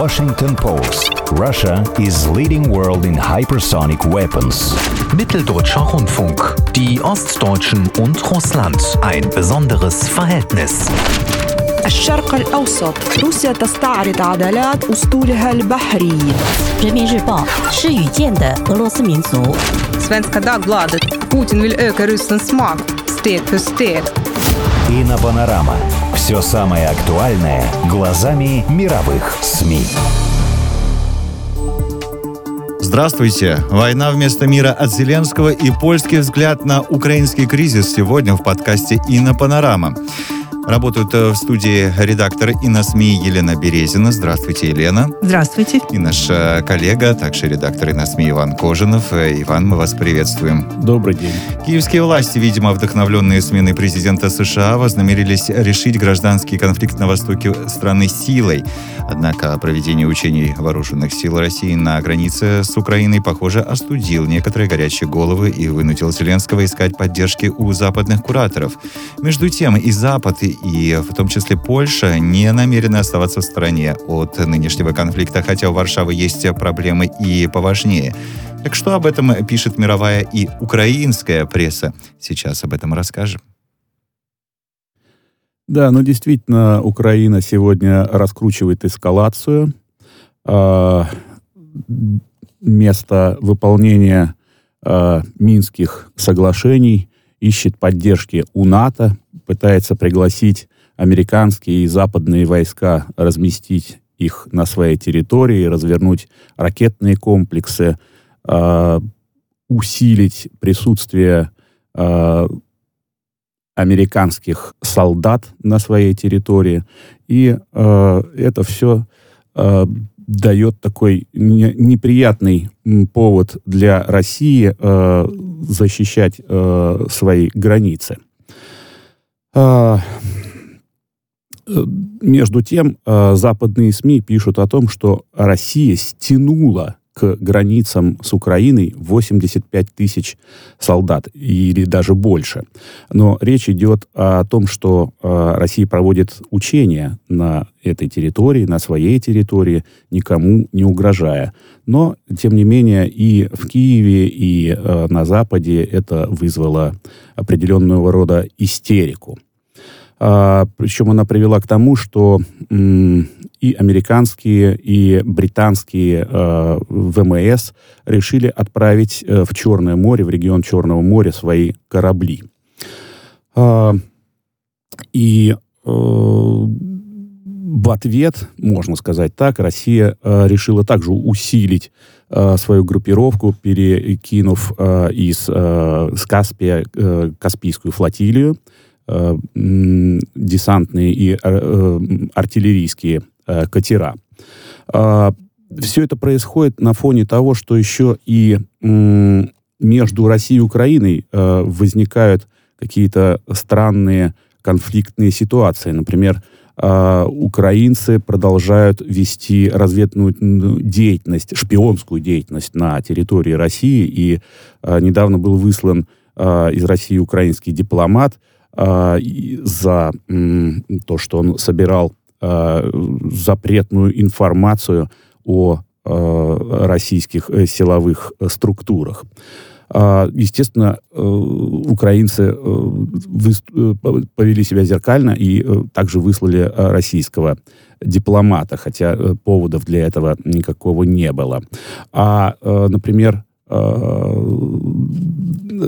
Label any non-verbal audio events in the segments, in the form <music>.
Washington Post. Russia is leading world in hypersonic weapons. Mitteldeutscher Rundfunk. Die Ostdeutschen und Russland. Ein besonderes Verhältnis. الشرق الأوسط روسيا تستعرض عضلات أسطولها البحري 人民日报施雨健的俄罗斯民族 Svenska Dagbladet Putin vill öka Rysslands makt steg för steg Ina Panorama Все самое актуальное глазами мировых СМИ. Здравствуйте! Война вместо мира от Зеленского и польский взгляд на украинский кризис сегодня в подкасте «Инопанорама». Работают э, в студии редактор и на СМИ Елена Березина. Здравствуйте, Елена. Здравствуйте. И наш э, коллега, также редактор и на СМИ Иван Кожинов. Э, Иван, мы вас приветствуем. Добрый день. Киевские власти, видимо, вдохновленные сменой президента США, вознамерились решить гражданский конфликт на востоке страны силой. Однако проведение учений вооруженных сил России на границе с Украиной, похоже, остудил некоторые горячие головы и вынудил Зеленского искать поддержки у западных кураторов. Между тем, и Запад, и в том числе Польша не намерены оставаться в стороне от нынешнего конфликта, хотя у Варшавы есть проблемы и поважнее. Так что об этом пишет мировая и украинская пресса? Сейчас об этом расскажем. Да, ну действительно, Украина сегодня раскручивает эскалацию. А, Место выполнения а, Минских соглашений ищет поддержки у НАТО, пытается пригласить американские и западные войска, разместить их на своей территории, развернуть ракетные комплексы, а, усилить присутствие а, американских солдат на своей территории. И э, это все э, дает такой не, неприятный повод для России э, защищать э, свои границы. А, э, между тем, э, западные СМИ пишут о том, что Россия стянула границам с Украиной 85 тысяч солдат или даже больше. Но речь идет о том, что э, Россия проводит учения на этой территории, на своей территории, никому не угрожая. Но, тем не менее, и в Киеве, и э, на Западе это вызвало определенного рода истерику. А, причем она привела к тому, что и американские, и британские э, ВМС решили отправить э, в Черное море, в регион Черного моря свои корабли. А, и э, в ответ, можно сказать так, Россия э, решила также усилить э, свою группировку, перекинув э, из с Каспия Каспийскую флотилию, э, десантные и э, артиллерийские э, катера. А, Все это происходит на фоне того, что еще и между Россией и Украиной возникают какие-то странные конфликтные ситуации. Например, э, украинцы продолжают вести разведную деятельность, шпионскую деятельность на территории России. И э, недавно был выслан из России украинский дипломат и за то, что он собирал э, запретную информацию о э, российских э, силовых э, структурах. А, Естественно, э, украинцы повели себя зеркально и также выслали российского дипломата, хотя поводов для этого никакого не было. А, например,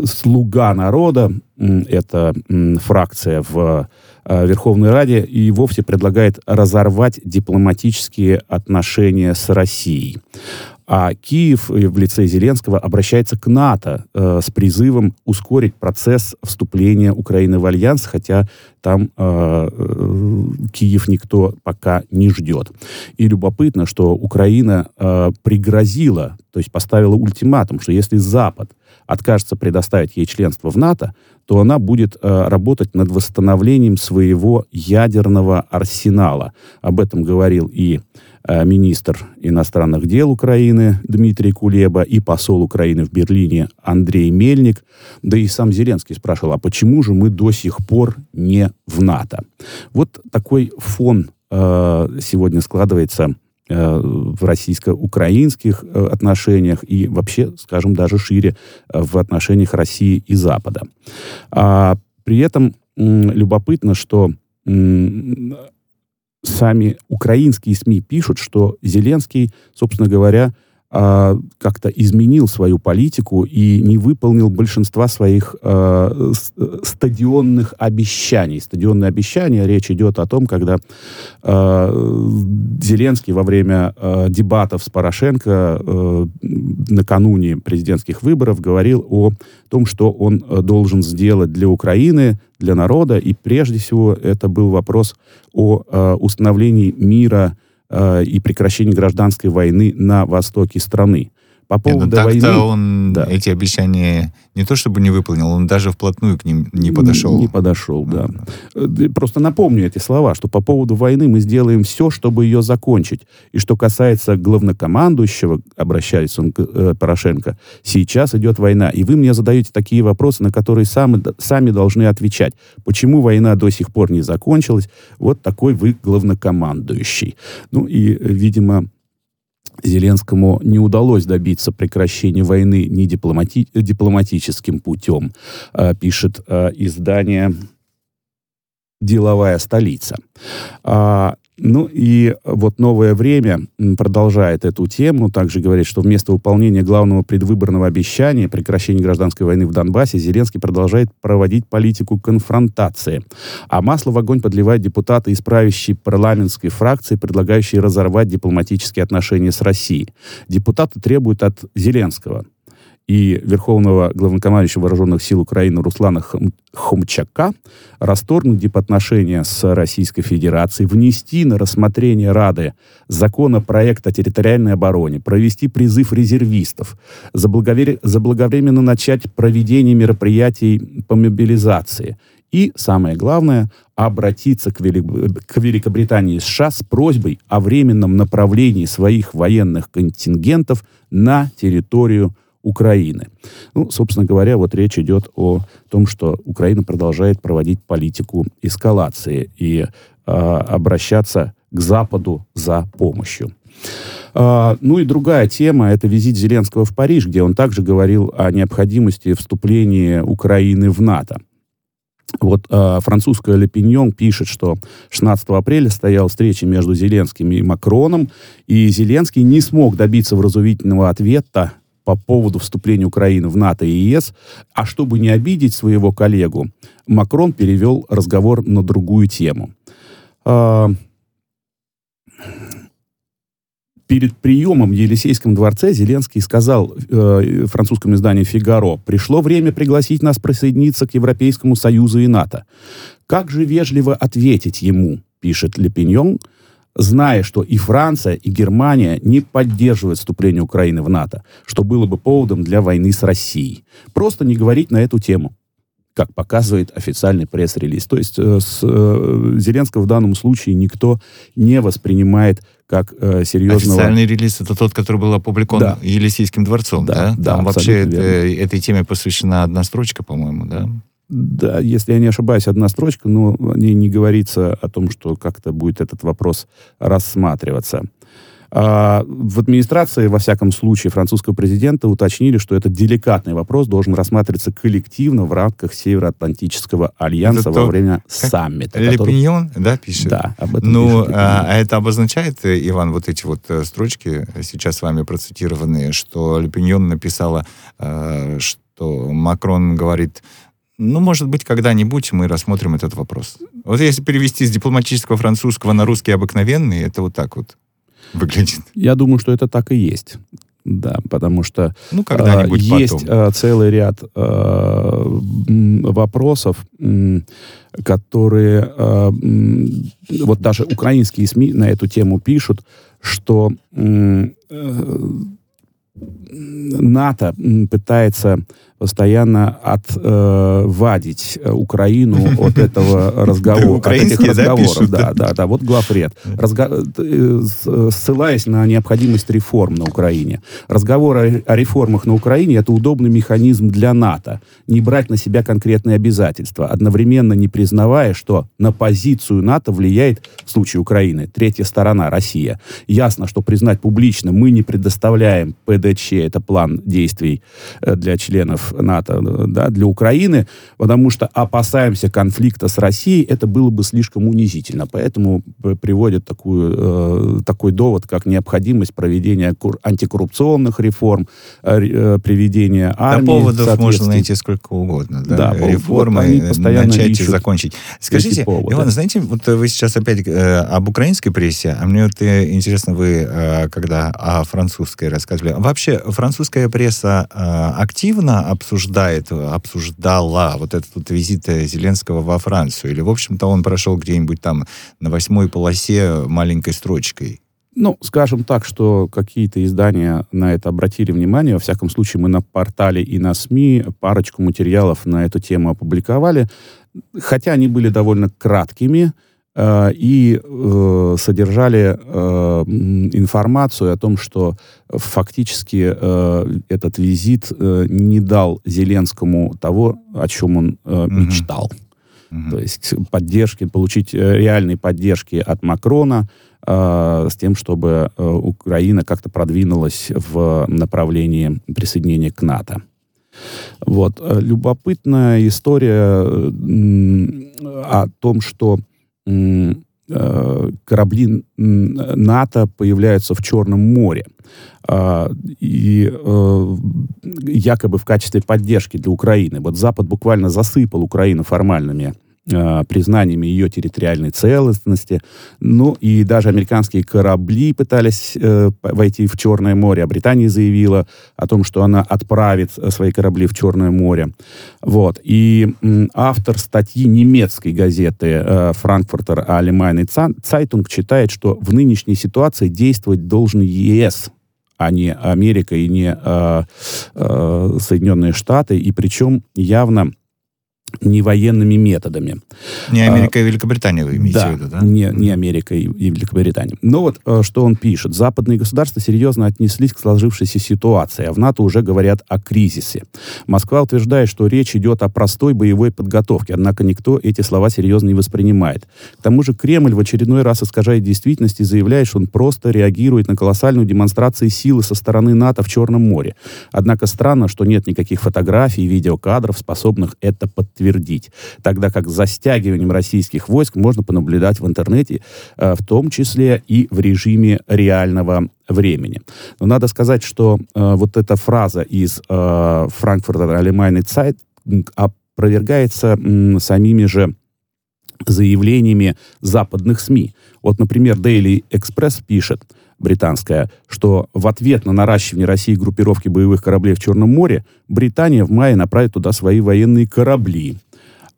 «Слуга народа», это фракция в э, Верховной Раде, и вовсе предлагает разорвать дипломатические отношения с Россией. А Киев э, в лице Зеленского обращается к НАТО э, с призывом ускорить процесс вступления Украины в альянс, хотя там э, э, Киев никто пока не ждет. И любопытно, что Украина э, пригрозила, то есть поставила ультиматум, что если Запад откажется предоставить ей членство в НАТО, то она будет э, работать над восстановлением своего ядерного арсенала. Об этом говорил и э, министр иностранных дел Украины Дмитрий Кулеба и посол Украины в Берлине Андрей Мельник. Да и сам Зеленский спрашивал, а почему же мы до сих пор не в НАТО? Вот такой фон э, сегодня складывается в российско-украинских э, отношениях и вообще, скажем, даже шире в отношениях России и Запада. А при этом любопытно, что сами украинские СМИ пишут, что Зеленский, собственно говоря, а, как-то изменил свою политику и не выполнил большинства своих э, стадионных обещаний. Стадионные обещания, речь идет о том, когда э, Зеленский во время э, дебатов с Порошенко э, накануне президентских выборов говорил о том, что он должен сделать для Украины, для народа, и прежде всего это был вопрос о э, установлении мира э, и прекращении гражданской войны на востоке страны. По поводу Нет, ну, войны... он да. эти обещания не то чтобы не выполнил, он даже вплотную к ним не подошел. Не, не подошел, да. Mm-hmm. Просто напомню эти слова, что по поводу войны мы сделаем все, чтобы ее закончить. И что касается главнокомандующего, обращается он к э, Порошенко, сейчас идет война. И вы мне задаете такие вопросы, на которые сами, сами должны отвечать. Почему война до сих пор не закончилась? Вот такой вы главнокомандующий. Ну и, видимо, Зеленскому не удалось добиться прекращения войны не дипломати дипломатическим путем, э, пишет э, издание «Деловая столица». Ну и вот «Новое время» продолжает эту тему, также говорит, что вместо выполнения главного предвыборного обещания прекращения гражданской войны в Донбассе Зеленский продолжает проводить политику конфронтации. А масло в огонь подливают депутаты из правящей парламентской фракции, предлагающие разорвать дипломатические отношения с Россией. Депутаты требуют от Зеленского и Верховного главнокомандующего Вооруженных сил Украины Руслана Хомчака расторгнуть дипотношения с Российской Федерацией, внести на рассмотрение Рады законопроект о территориальной обороне, провести призыв резервистов, заблаговременно начать проведение мероприятий по мобилизации и, самое главное, обратиться к, Велик... к Великобритании и США с просьбой о временном направлении своих военных контингентов на территорию Украины. Ну, собственно говоря, вот речь идет о том, что Украина продолжает проводить политику эскалации и э, обращаться к Западу за помощью. Uh, ну и другая тема – это визит Зеленского в Париж, где он также говорил о необходимости вступления Украины в НАТО. Вот э, французская Pignon пишет, что 16 апреля стояла встреча между Зеленским и Макроном, и Зеленский не смог добиться вразумительного ответа по поводу вступления Украины в НАТО и ЕС, а чтобы не обидеть своего коллегу, Макрон перевел разговор на другую тему. А, перед приемом в Елисейском дворце Зеленский сказал э, французскому изданию «Фигаро», «Пришло время пригласить нас присоединиться к Европейскому Союзу и НАТО». Как же вежливо ответить ему, пишет Лепиньон, зная, что и Франция, и Германия не поддерживают вступление Украины в НАТО, что было бы поводом для войны с Россией. Просто не говорить на эту тему как показывает официальный пресс-релиз. То есть э, с, э, Зеленского в данном случае никто не воспринимает как э, серьезного... Официальный релиз это тот, который был опубликован да. Елисейским дворцом, да? да? Там вообще это, этой теме посвящена одна строчка, по-моему, да? Да, если я не ошибаюсь, одна строчка, но в ней не говорится о том, что как-то будет этот вопрос рассматриваться. А в администрации, во всяком случае, французского президента уточнили, что этот деликатный вопрос должен рассматриваться коллективно в рамках Североатлантического альянса это во время саммита. Лепиньон, который... да, пишет? Да, об этом Ну, пишет а, а это обозначает, Иван, вот эти вот э, строчки, сейчас с вами процитированные, что Лепиньон написала, э, что Макрон говорит, ну, может быть, когда-нибудь мы рассмотрим этот вопрос. Вот если перевести с дипломатического французского на русский обыкновенный, это вот так вот выглядит. Я думаю, что это так и есть. Да, потому что ну, э, есть э, целый ряд э, вопросов, э, которые э, вот даже украинские СМИ на эту тему пишут, что э, НАТО пытается постоянно отвадить э, Украину от <laughs> этого разговора, от этих разговоров. Да, да, да. Вот главред. Разго... Ссылаясь на необходимость реформ на Украине. Разговор о реформах на Украине это удобный механизм для НАТО. Не брать на себя конкретные обязательства, одновременно не признавая, что на позицию НАТО влияет, в случае Украины, третья сторона, Россия. Ясно, что признать публично мы не предоставляем ПДЧ, это план действий э, для членов НАТО, да, для Украины, потому что опасаемся конфликта с Россией, это было бы слишком унизительно. Поэтому приводят такую, э, такой довод, как необходимость проведения антикоррупционных реформ, э, приведения армии. Да, поводов можно найти сколько угодно. Да, да реформы вот начать и закончить. Скажите, Иван, знаете, вот вы сейчас опять э, об украинской прессе, а мне вот э, интересно, вы э, когда о французской рассказывали. Вообще, французская пресса э, активно обсуждает, обсуждала вот этот вот визит Зеленского во Францию? Или, в общем-то, он прошел где-нибудь там на восьмой полосе маленькой строчкой? Ну, скажем так, что какие-то издания на это обратили внимание. Во всяком случае, мы на портале и на СМИ парочку материалов на эту тему опубликовали. Хотя они были довольно краткими э, и э, содержали э, информацию о том, что фактически э, этот визит э, не дал Зеленскому того, о чем он э, мечтал. Mm-hmm. То есть поддержки, получить э, реальной поддержки от Макрона, э, с тем, чтобы э, Украина как-то продвинулась в направлении присоединения к НАТО. Вот. Э, любопытная история о том, что э, корабли НАТО появляются в Черном море. А, и э, якобы в качестве поддержки для Украины. Вот Запад буквально засыпал Украину формальными Э, признаниями ее территориальной целостности. Ну и даже американские корабли пытались э, войти в Черное море, а Британия заявила о том, что она отправит э, свои корабли в Черное море. Вот. И э, автор статьи немецкой газеты э, «Франкфуртер Allgemeine Zeitung» считает, что в нынешней ситуации действовать должен ЕС, а не Америка и не э, э, Соединенные Штаты, и причем явно не военными методами. Не Америка и Великобритания вы имеете да, в виду, да? Не, не Америка и, и Великобритания. Но вот э, что он пишет. Западные государства серьезно отнеслись к сложившейся ситуации, а в НАТО уже говорят о кризисе. Москва утверждает, что речь идет о простой боевой подготовке, однако никто эти слова серьезно не воспринимает. К тому же Кремль в очередной раз искажает действительность и заявляет, что он просто реагирует на колоссальную демонстрацию силы со стороны НАТО в Черном море. Однако странно, что нет никаких фотографий и видеокадров, способных это подтвердить подтвердить. Тогда как за стягиванием российских войск можно понаблюдать в интернете, э, в том числе и в режиме реального времени. Но надо сказать, что э, вот эта фраза из э, Франкфурта Allgemeine Zeit опровергается м, самими же заявлениями западных СМИ. Вот, например, Daily Express пишет, британская, что в ответ на наращивание России группировки боевых кораблей в Черном море Британия в мае направит туда свои военные корабли.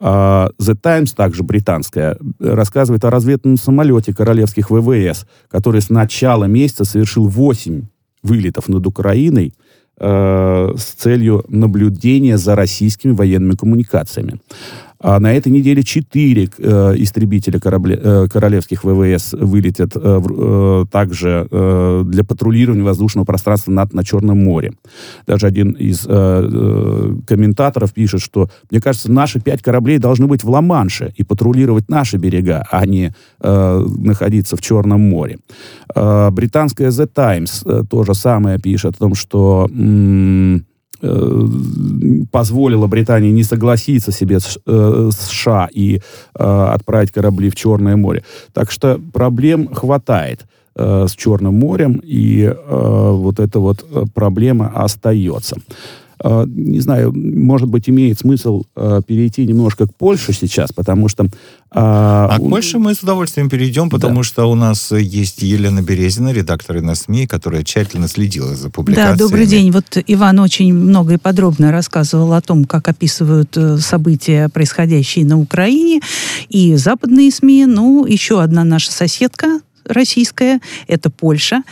Uh, The Times, также британская, рассказывает о разведном самолете королевских ВВС, который с начала месяца совершил 8 вылетов над Украиной uh, с целью наблюдения за российскими военными коммуникациями. А на этой неделе четыре э, истребителя корабле, э, королевских ВВС вылетят э, э, также э, для патрулирования воздушного пространства над, на Черном море. Даже один из э, э, комментаторов пишет, что, мне кажется, наши пять кораблей должны быть в Ла-Манше и патрулировать наши берега, а не э, находиться в Черном море. Э, британская The Times э, то самое пишет о том, что... М- позволила Британии не согласиться себе с э, США и э, отправить корабли в Черное море. Так что проблем хватает с Черным морем, и вот эта вот проблема остается. А, не знаю, может быть, имеет смысл а, перейти немножко к Польше сейчас, потому что... А, а к Польше мы с удовольствием перейдем, потому да. что у нас есть Елена Березина, редактор на СМИ, которая тщательно следила за публикациями. Да, добрый день. Вот Иван очень много и подробно рассказывал о том, как описывают э, события, происходящие на Украине, и западные СМИ. Ну, еще одна наша соседка, российская, это Польша.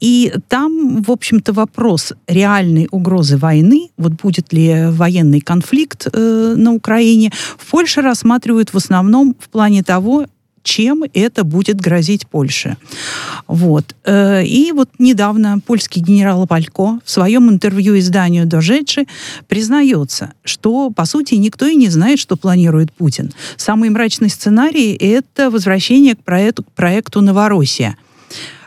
И там, в общем-то, вопрос реальной угрозы войны, вот будет ли военный конфликт э, на Украине, в Польше рассматривают в основном в плане того, чем это будет грозить Польше. Вот. Э, и вот недавно польский генерал Палько в своем интервью изданию «Дожечи» признается, что, по сути, никто и не знает, что планирует Путин. Самый мрачный сценарий – это возвращение к проекту, к проекту «Новороссия».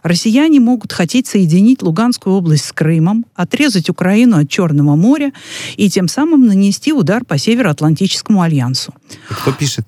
Россияне могут хотеть соединить Луганскую область с Крымом, отрезать Украину от Черного моря и тем самым нанести удар по Североатлантическому альянсу. Кто пишет?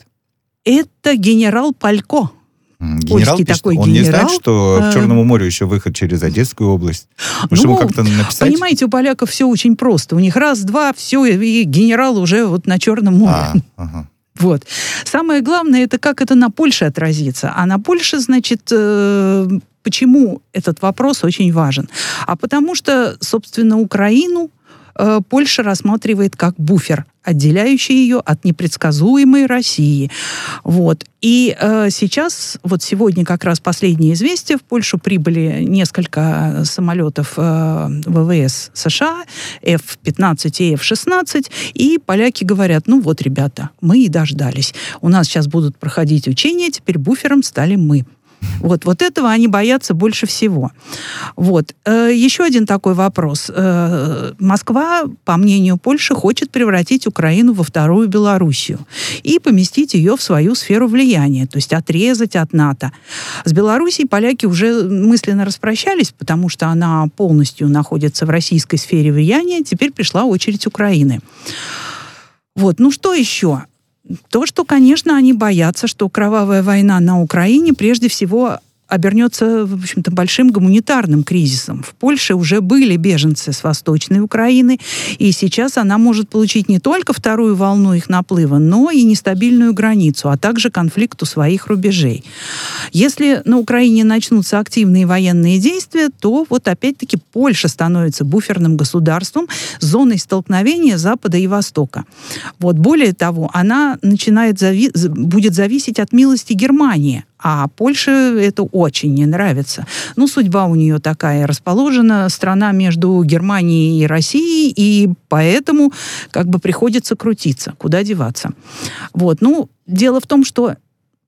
Это генерал Палько. Генерал пишет, такой он не генерал, знает, что к Черному морю еще выход через Одесскую область. Может, Ну, ему как-то написать? Понимаете, у поляков все очень просто. У них раз-два, все, и генерал уже вот на Черном море. А, <laughs> ага. Вот. Самое главное, это как это на Польше отразится. А на Польше, значит, э, почему этот вопрос очень важен? А потому что, собственно, Украину Польша рассматривает как буфер, отделяющий ее от непредсказуемой России. Вот. И э, сейчас, вот сегодня как раз последнее известие, в Польшу прибыли несколько самолетов э, ВВС США, F-15 и F-16, и поляки говорят, ну вот, ребята, мы и дождались. У нас сейчас будут проходить учения, теперь буфером стали мы. Вот, вот этого они боятся больше всего. Вот. Э, Еще один такой вопрос. Э, Москва, по мнению Польши, хочет превратить Украину во вторую Белоруссию и поместить ее в свою сферу влияния, то есть отрезать от НАТО. С Белоруссией поляки уже мысленно распрощались, потому что она полностью находится в российской сфере влияния. Теперь пришла очередь Украины. Вот, ну что еще? То, что, конечно, они боятся, что кровавая война на Украине прежде всего обернется, в общем-то, большим гуманитарным кризисом. В Польше уже были беженцы с Восточной Украины, и сейчас она может получить не только вторую волну их наплыва, но и нестабильную границу, а также конфликт у своих рубежей. Если на Украине начнутся активные военные действия, то вот опять-таки Польша становится буферным государством, зоной столкновения Запада и Востока. Вот более того, она начинает зави- будет зависеть от милости Германии, а Польше это очень не нравится. Ну, судьба у нее такая расположена, страна между Германией и Россией, и поэтому как бы приходится крутиться, куда деваться. Вот, ну, дело в том, что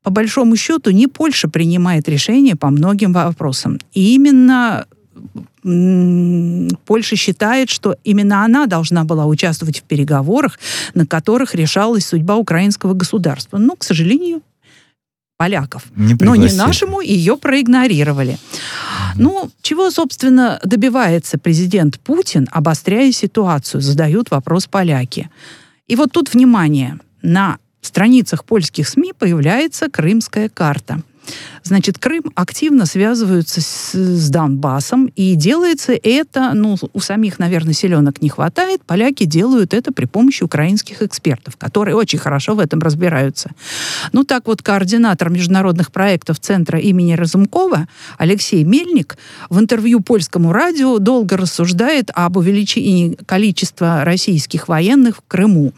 по большому счету не Польша принимает решения по многим вопросам. И именно Польша считает, что именно она должна была участвовать в переговорах, на которых решалась судьба украинского государства. Но, к сожалению, поляков. Не Но не нашему ее проигнорировали. Ну, чего, собственно, добивается президент Путин, обостряя ситуацию, задают вопрос поляки. И вот тут, внимание, на страницах польских СМИ появляется крымская карта. Значит, Крым активно связываются с, с Донбассом, и делается это, ну, у самих, наверное, селенок не хватает, поляки делают это при помощи украинских экспертов, которые очень хорошо в этом разбираются. Ну, так вот, координатор международных проектов Центра имени Разумкова Алексей Мельник в интервью польскому радио долго рассуждает об увеличении количества российских военных в Крыму.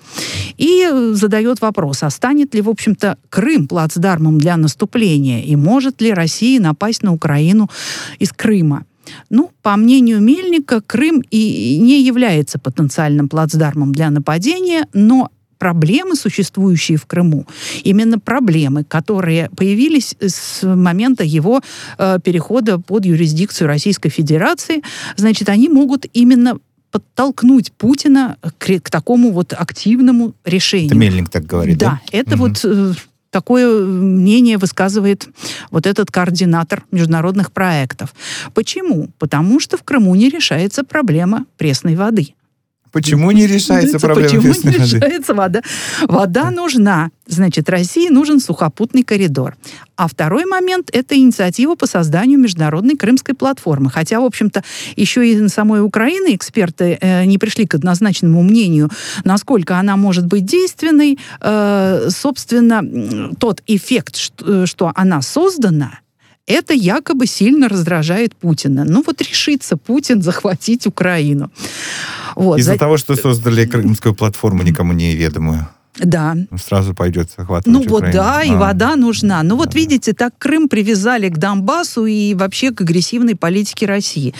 И э, задает вопрос, а станет ли, в общем-то, Крым плацдармом для наступления, и может ли Россия напасть на Украину из Крыма. Ну, по мнению Мельника, Крым и не является потенциальным плацдармом для нападения, но проблемы, существующие в Крыму, именно проблемы, которые появились с момента его э, перехода под юрисдикцию Российской Федерации, значит, они могут именно подтолкнуть Путина к, к такому вот активному решению. Это Мельник так говорит, да? Да, это Мгм. вот э, такое мнение высказывает вот этот координатор международных проектов. Почему? Потому что в Крыму не решается проблема пресной воды. Почему не решается проблема Почему не воды? решается вода? Вода нужна. Значит, России нужен сухопутный коридор. А второй момент – это инициатива по созданию международной крымской платформы. Хотя, в общем-то, еще и на самой Украины эксперты э, не пришли к однозначному мнению, насколько она может быть действенной. Э, собственно, тот эффект, что, что она создана, это якобы сильно раздражает Путина. Ну вот решится Путин захватить Украину. Вот. Из-за За- того, что создали крымскую платформу, никому не ведомую. Да. Сразу пойдет захватывать Ну вот Украину. да, и А. вода нужна. Ну вот видите, так Крым привязали к Донбассу и вообще к агрессивной политике России.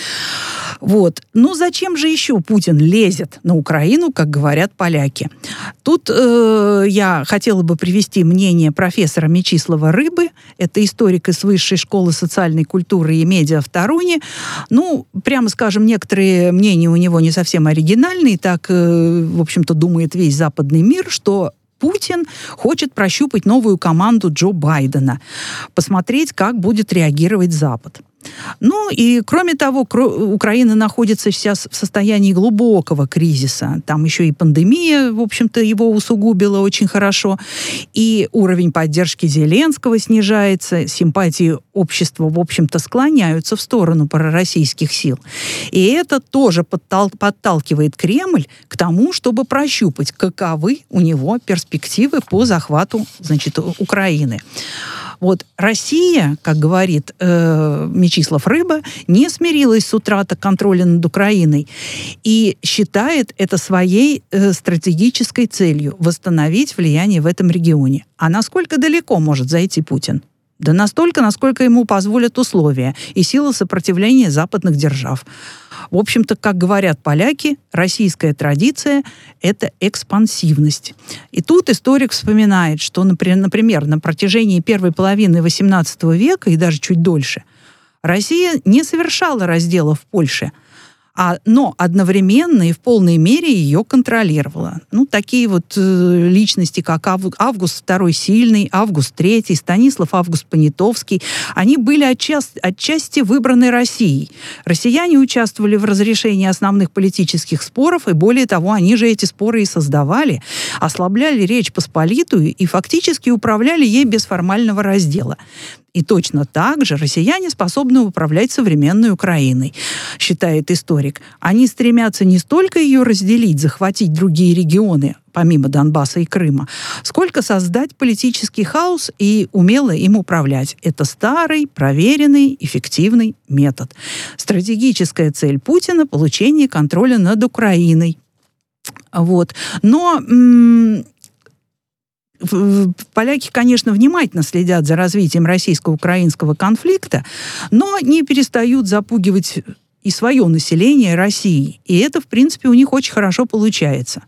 Вот. Ну зачем же еще Путин лезет на Украину, как говорят поляки? Тут э, я хотела бы привести мнение профессора Мечислава Рыбы. Это историк из Высшей школы социальной культуры и медиа в Таруне. Ну, прямо скажем, некоторые мнения у него не совсем оригинальные. Так, э, в общем-то, думает весь западный мир, что Путин хочет прощупать новую команду Джо Байдена, посмотреть, как будет реагировать Запад. Ну и кроме того, Украина находится сейчас в состоянии глубокого кризиса. Там еще и пандемия, в общем-то, его усугубила очень хорошо. И уровень поддержки Зеленского снижается, симпатии общества, в общем-то, склоняются в сторону пророссийских сил. И это тоже подтал- подталкивает Кремль к тому, чтобы прощупать, каковы у него перспективы по захвату, значит, Украины. Вот Россия, как говорит э, Мечислав Рыба, не смирилась с утратой контроля над Украиной и считает это своей э, стратегической целью восстановить влияние в этом регионе. А насколько далеко может зайти Путин? Да настолько, насколько ему позволят условия и сила сопротивления западных держав. В общем-то, как говорят поляки, российская традиция – это экспансивность. И тут историк вспоминает, что, напри- например, на протяжении первой половины XVIII века и даже чуть дольше Россия не совершала раздела в Польше, а, но одновременно и в полной мере ее контролировала. Ну, такие вот э, личности, как Ав- Август II Сильный, Август III, Станислав Август Понятовский, они были отчасти, отчасти выбраны Россией. Россияне участвовали в разрешении основных политических споров, и более того, они же эти споры и создавали, ослабляли Речь Посполитую и фактически управляли ей без формального раздела. И точно так же россияне способны управлять современной Украиной, считает историк. Они стремятся не столько ее разделить, захватить другие регионы, помимо Донбасса и Крыма, сколько создать политический хаос и умело им управлять. Это старый, проверенный, эффективный метод. Стратегическая цель Путина – получение контроля над Украиной. Вот. Но м, поляки, конечно, внимательно следят за развитием российско-украинского конфликта, но не перестают запугивать и свое население России. И это, в принципе, у них очень хорошо получается.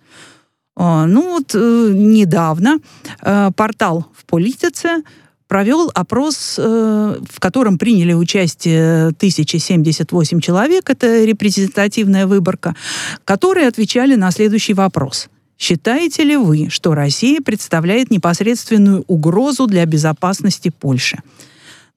А, Ну вот э, недавно э, портал в политице провел опрос, э, в котором приняли участие 1078 человек, это репрезентативная выборка, которые отвечали на следующий вопрос. Считаете ли вы, что Россия представляет непосредственную угрозу для безопасности Польши?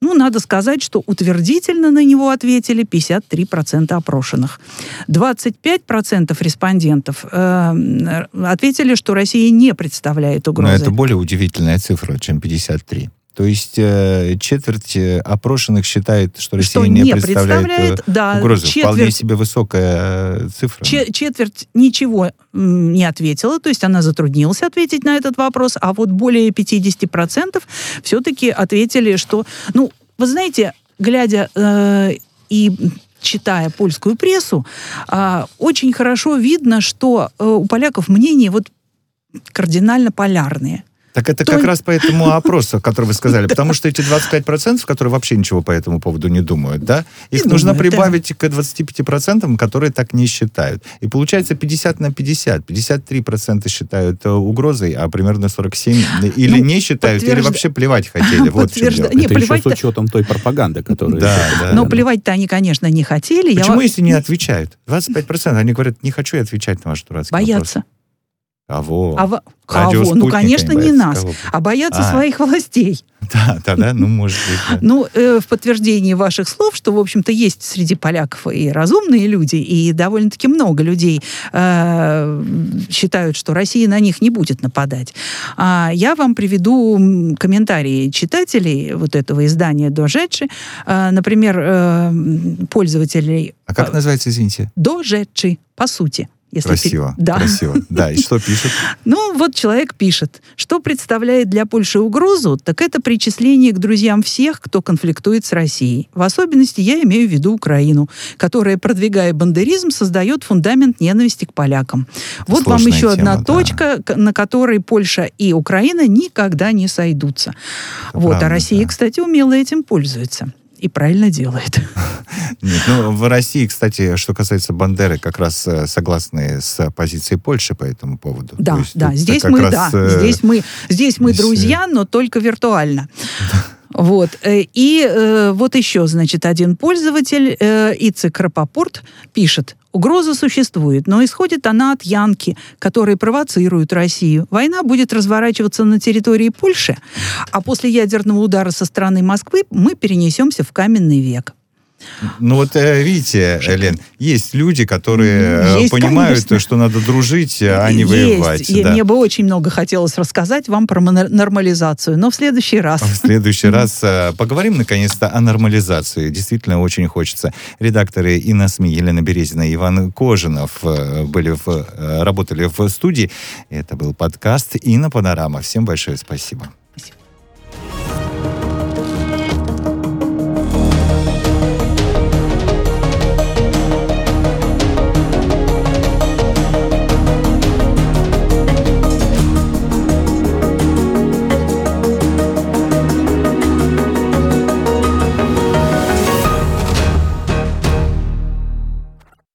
Ну, надо сказать, что утвердительно на него ответили 53% опрошенных. 25% респондентов э, ответили, что Россия не представляет Но угрозы. это более удивительная цифра, чем 53. То есть э, четверть э, опрошенных считает, что Россия Что не, не представляет, представляет, э, да, угрозы. Вполне четверть- себе высокая э, цифра. Че- четверть ничего не ответила, то есть она затруднилась ответить на этот вопрос, а вот более 50% все-таки ответили, что, ну, вы знаете, глядя э, и читая польскую прессу, а, очень хорошо видно, что э, у поляков мнения вот кардинально полярные. Так это То- как раз по этому <laughs> опросу, который вы сказали. Потому что эти 25%, которые вообще ничего по этому поводу не думают, да, их Не нужно думают, да. прибавить к 25%, которые так не считают. И получается 50 на 50. 53% считают э, угрозой, а примерно 47 <laughs> или Ну, не считают, или вообще плевать хотели. Вот. Не, Это еще с учетом той пропаганды, которая... Да, да. Но плевать-то они, конечно, не хотели. Почему, если не отвечают? 25%. Они говорят, не хочу я отвечать на ваш дурацкий вопрос. Кого? А Радио Кого? Ну, конечно, не боятся. нас, Кого? а боятся А. своих властей. <laughs> Да, тогда, ну, может быть. да. Ну, э, в подтверждении ваших слов, что, в общем-то, есть среди поляков и разумные люди, и довольно-таки много людей э, считают, что Россия на них не будет нападать. А я вам приведу комментарии читателей вот этого издания «Дожечи». Э, например, э, пользователей А как называется, извините? «Дожечи», по сути. Если Красиво, пи- Да. красиво. Да, и что пишет? <laughs> Ну, вот человек пишет, что представляет для Польши угрозу, так это причисление к друзьям всех, кто конфликтует с Россией. В особенности я имею в виду Украину, которая, продвигая бандеризм, создает фундамент ненависти к полякам. Вот вам Сложная еще одна тема, да. точка, к- на которой Польша и Украина никогда не сойдутся. вот, правда, а Россия, да. кстати, умело этим пользуется. И правильно делает. <laughs> Нет, ну, в России, кстати, что касается Бандеры, как раз э, согласны с позицией Польши по этому поводу. То Да, есть да, здесь мы, раз, да, э, здесь мы, здесь мы здесь, э, друзья, но только виртуально. Вот. И э, вот еще, значит, один пользователь, э, Ицек Рапопорт, пишет, угроза существует, но исходит она от Янки, которые провоцируют Россию. Война будет разворачиваться на территории Польши, а после ядерного удара со стороны Москвы мы перенесемся в каменный век. Ну вот э, видите, Лен, есть люди, которые э, Есть, понимают, конечно. что надо дружить, а не Есть. воевать. И да. Мне бы очень много хотелось рассказать вам про нормализацию, но в следующий раз. В следующий <laughs> раз э, поговорим наконец-то о нормализации. Действительно очень хочется. Редакторы и на СМИ Елена Березина и Иван Кожинов были в, работали в студии. Это был подкаст «Инна Панорама». Всем большое спасибо.